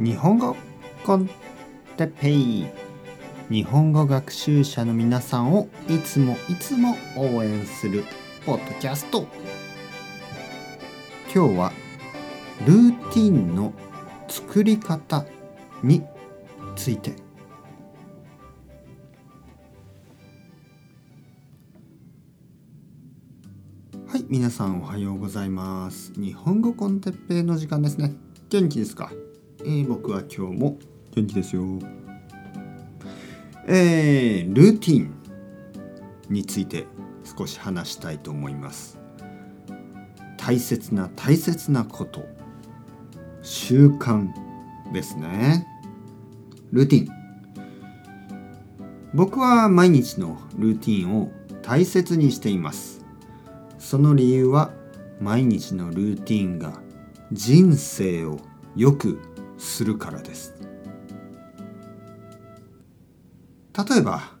日本語コンテペイ日本語学習者の皆さんをいつもいつも応援するポッドキャスト。今日はルーティンの作り方について。はい皆さんおはようございます。日本語コンテッペイの時間ですね。元気ですか、えー、僕は今日も元気ですよ。えー、ルーティンについて少し話したいと思います。大切な大切なこと。習慣ですね。ルーティン。僕は毎日のルーティンを大切にしています。その理由は毎日のルーティンが人生を良くするからです。例えば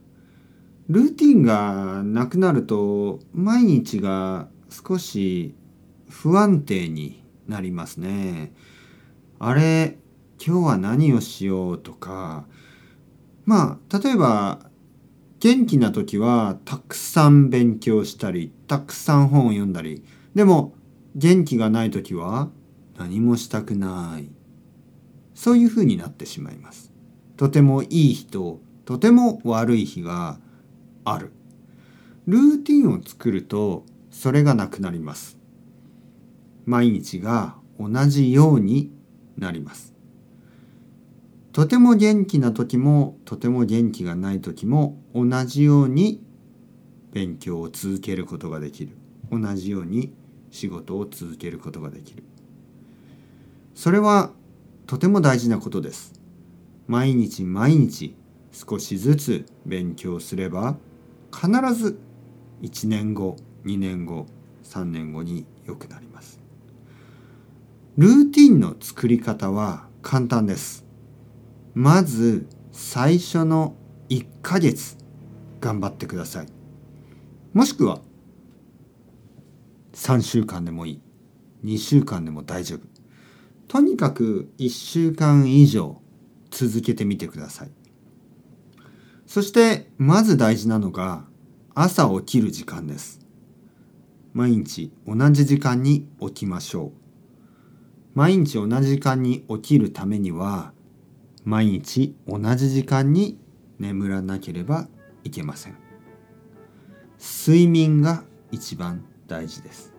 ルーティンがなくなると毎日が少し不安定になりますね。あれ今日は何をしようとか。まあ例えば元気な時はたくさん勉強したりたくさん本を読んだり。でも元気がない時は何もしたくない。そういうふうになってしまいます。とてもいい日ととても悪い日がある。ルーティンを作るとそれがなくなります。毎日が同じようになります。とても元気な時もとても元気がない時も同じように勉強を続けることができる。同じように仕事を続けることができる。それはとても大事なことです。毎日毎日少しずつ勉強すれば必ず1年後2年後3年後に良くなります。ルーティンの作り方は簡単です。まず最初の1ヶ月頑張ってください。もしくは3週間でもいい2週間でも大丈夫とにかく1週間以上続けてみてください。そしてまず大事なのが朝起きる時間です。毎日同じ時間に起きましょう。毎日同じ時間に起きるためには毎日同じ時間に眠らなければいけません。睡眠が一番大事です。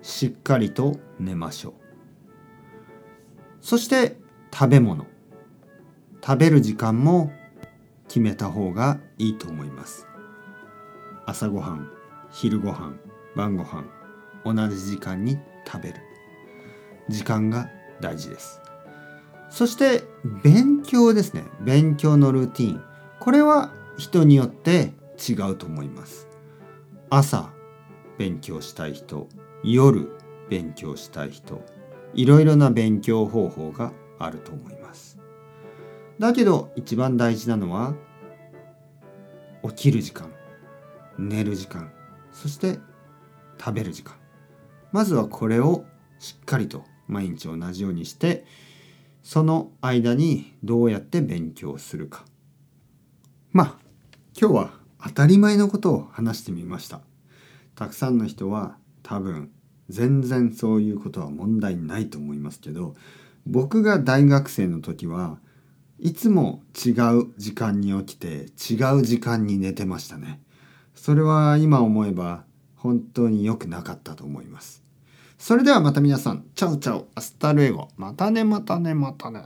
しっかりと寝ましょう。そして食べ物。食べる時間も決めた方がいいと思います。朝ごはん昼ごはん晩ごはん同じ時間に食べる。時間が大事です。そして勉強ですね。勉強のルーティン。これは人によって違うと思います。朝勉強したい人夜勉強したい人いろいろな勉強方法があると思います。だけど一番大事なのは起きる時間寝る時間そして食べる時間。まずはこれをしっかりと毎日同じようにしてその間にどうやって勉強するか。まあ今日は当たり前のことを話してみました。たくさんの人は多分全然そういうことは問題ないと思いますけど僕が大学生の時はいつも違う時間に起きて違う時間に寝てましたね。それは今思えば本当に良くなかったと思います。それではまた皆さん chau chau hasta luego。またねまたねまたね。